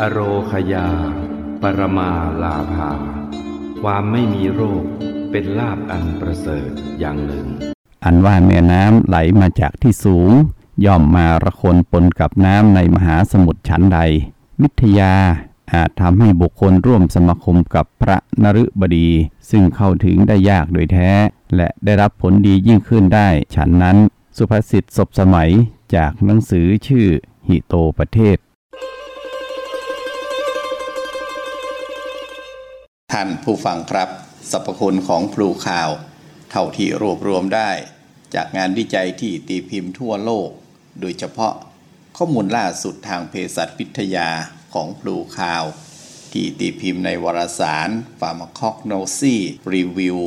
อโรคยา ปรมาลาภา ความไม่มีโรคเป็นลาบอันประเสริฐอย่างหนึ่ง อันว่าแม่น้ำไหลมาจากที่สูง ย่อมมาระคนปนกับน้ำในมหาสมุทรชั้นใด วิทยาอาจทำให้บุคคลร่วมสมาคมกับพระนฤบดี ซึ่งเข้าถึงได้ยากโดยแท้ และได้รับผลดียิ่งขึ้นได้ ฉันนั้น สุภาษิตศพสมัยจากหนังสือชื่อหิโตประเทศ ท่านผู้ฟังครับสรรพคุณของพลูข่าว เท่าที่รวบรวมได้ จากงานวิจัยที่ตีพิมพ์ทั่วโลก โดยเฉพาะข้อมูลล่าสุดทางเภสัชวิทยาของพลูข่าว ที่ตีพิมพ์ในวารสาร Pharmacognosy Review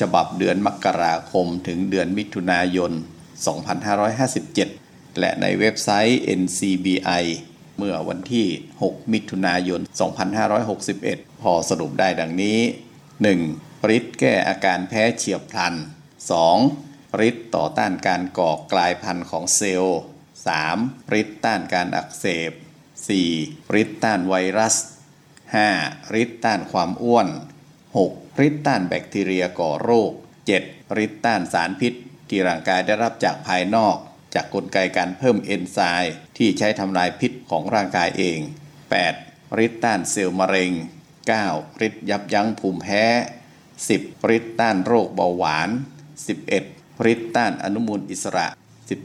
ฉบับเดือนมกราคมถึงเดือนมิถุนายน 2557 และในเว็บไซต์ NCBI เมื่อวันที่ 6 มิถุนายน 2561 พอสรุปได้ดังนี้ 1. ฤทธิ์แก้อาการแพ้เฉียบพลัน 2. ฤทธิ์ต่อต้านการก่อกลายพันธุ์ของเซลล์ 3. ฤทธิ์ต้านการอักเสบ 4. ฤทธิ์ต้านไวรัส 5. ฤทธิ์ต้านความอ้วน 6. ฤทธิ์ต้านแบคทีเรียก่อโรค 7. ฤทธิ์ต้านสารพิษ ที่ร่างกายได้รับจากภายนอก จากกลไกการเพิ่มเอนไซม์ที่ใช้ทำลายพิษของร่างกายเอง 8. ฤทธิ์ต้านเซลล์มะเร็ง 9. ฤทธิ์ยับยั้งภูมิแพ้ 10. ฤทธิ์ต้านโรคเบาหวาน 11. ฤทธิ์ต้านอนุมูลอิสระ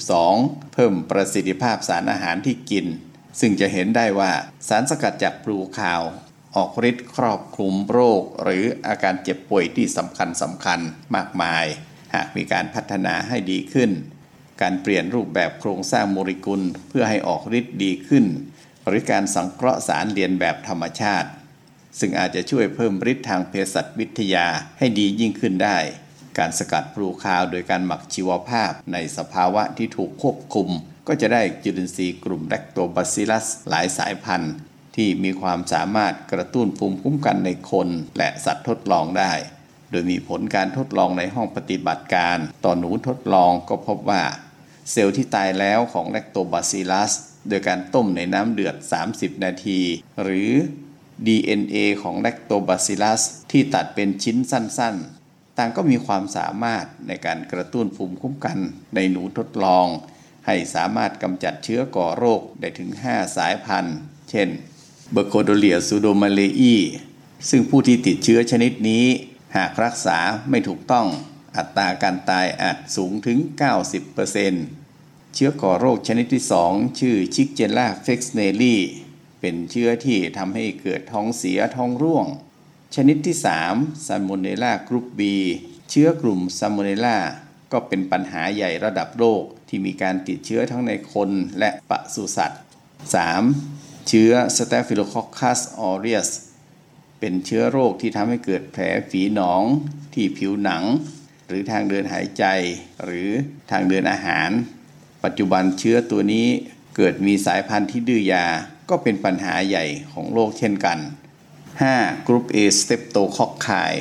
12. เพิ่มประสิทธิภาพสารอาหารที่กิน ซึ่งจะเห็นได้ว่าสารสกัดจากปลูขาว ออกฤทธิ์ครอบคลุมโรค หรืออาการเจ็บป่วยที่สำคัญสำคัญมากมาย หากมีการพัฒนาให้ดีขึ้น การเปลี่ยนรูปแบบโครงสร้างโมเลกุลเพื่อให้ออกฤทธิ์ดีขึ้น หรือการสังเคราะห์สารเรียนแบบธรรมชาติ ซึ่งอาจจะช่วยเพิ่มฤทธิ์ทางเภสัชวิทยาให้ดียิ่งขึ้นได้ การสกัดปลูคาวโดยการหมักชีวภาพในสภาวะที่ถูกควบคุม ก็จะได้จุลินทรีย์กลุ่มแลคโตบาซิลัสหลายสายพันธุ์ ที่มีความสามารถกระตุ้นภูมิคุ้มกันในคนและสัตว์ทดลองได้โดยมีผลการทดลองในห้องปฏิบัติการ ต่อหนูทดลองก็พบว่า เซลล์ที่ตายแล้วของแลคโตบาซิลัสโดยการต้มในน้ำเดือด 30 นาที หรือ DNA ของแลคโตบาซิลัสที่ตัดเป็นชิ้นสั้นๆ ต่างก็มีความสามารถในการกระตุ้นภูมิคุ้มกันในหนูทดลอง ให้สามารถกำจัดเชื้อก่อโรคได้ถึง 5 สายพันธุ์ เช่น Burkholderia pseudomallei ซึ่งผู้ที่ติดเชื้อชนิดนี้ หากรักษาไม่ถูกต้อง อัตราการตายอาจสูงถึง 90%เชื้อก่อโรคชนิดที่ 2 ชื่อ Shigella flexneri เป็นเชื้อที่ทำให้เกิดท้องเสียท้องร่วง ชนิดที่ 3 Salmonella group B เชื้อกลุ่มซา l โมเนล่าก็เป็นปัญหาใหญ่ระดับโลกที่มีการติดเชื้อทั้งในคนและปศุสัตว์ 3. เชื้อ Staphylococcus aureus เป็นเชื้อโรคที่ทำให้เกิดแผลฝีหนองที่ผิวหนัง หรือทางเดินหายใจ หรือทางเดินอาหาร ปัจจุบันเชื้อตัวนี้เกิดมีสายพันธุ์ที่ดื้อยา ก็เป็นปัญหาใหญ่ของโลกเช่นกัน 5. group A Streptococci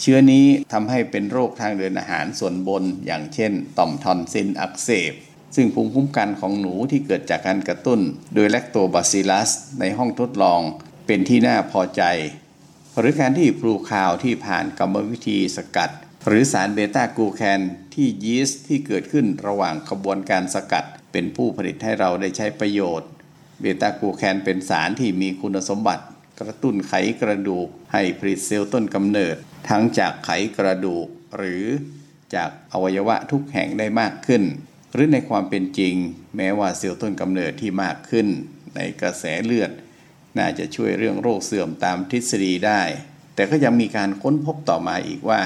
เชื้อนี้ทำให้เป็นโรคทางเดินอาหารส่วนบน อย่างเช่น ต่อมทอนซิลอักเสบ ซึ่งภูมิคุ้มกันของหนูที่เกิดจากการกระตุ้น โดย Lactobacillus ในห้องทดลองเป็นที่น่าพอใจ หรือการที่ปลูกข่าวที่ผ่านกรรมวิธีสกัด หรือสารเบต้ากูแคนที่ยีสต์ที่เกิดขึ้นระหว่างกระบวนการสกัด เป็นผู้ผลิตให้เราได้ใช้ประโยชน์ เบต้ากูแคนเป็นสารที่มีคุณสมบัติ กระตุ้นไขกระดูก ให้ผลิตเซลล์ต้นกำเนิด ทั้งจากไขกระดูก หรือจากอวัยวะทุกแห่งได้มากขึ้น หรือในความเป็นจริง แม้ว่าเซลล์ต้นกำเนิดที่มากขึ้น ในกระแสเลือด น่าจะช่วยเรื่องโรคเสื่อมตามทฤษฎีได้ แต่ก็ยังมีการค้นพบต่อมาอีกว่า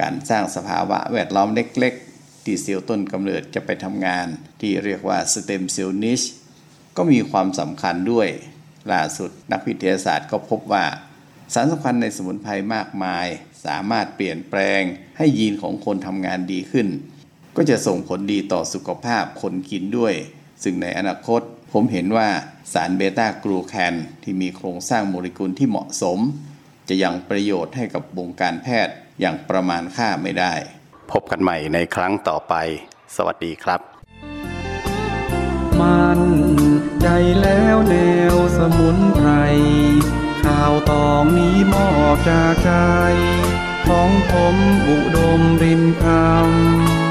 การสร้างสภาวะแวดล้อมเล็กๆ ที่เซลล์ต้นกำเนิดจะไปทำงาน ที่เรียกว่าสเต็มเซลล์นิชก็มีความสำคัญด้วยล่าสุดนักวิทยาศาสตร์ก็พบว่า สารสำคัญในสมุนไพรมากมาย สามารถเปลี่ยนแปลงให้ยีนของคนทำงานดีขึ้น ก็จะส่งผลดีต่อสุขภาพคนกินด้วย ซึ่งในอนาคต ผมเห็นว่าสารเบต้ากลูแคนที่มีโครงสร้างโมเลกุลที่เหมาะสม จะยังประโยชน์ให้กับวงการแพทย์ อย่างประมาณค่าไม่ได้ พบกันใหม่ในครั้งต่อไป สวัสดีครับ มันใจแล้วแนวสมุนไพรข่าวตองนี้มอบจากใจ ของผมอุดมริมคำ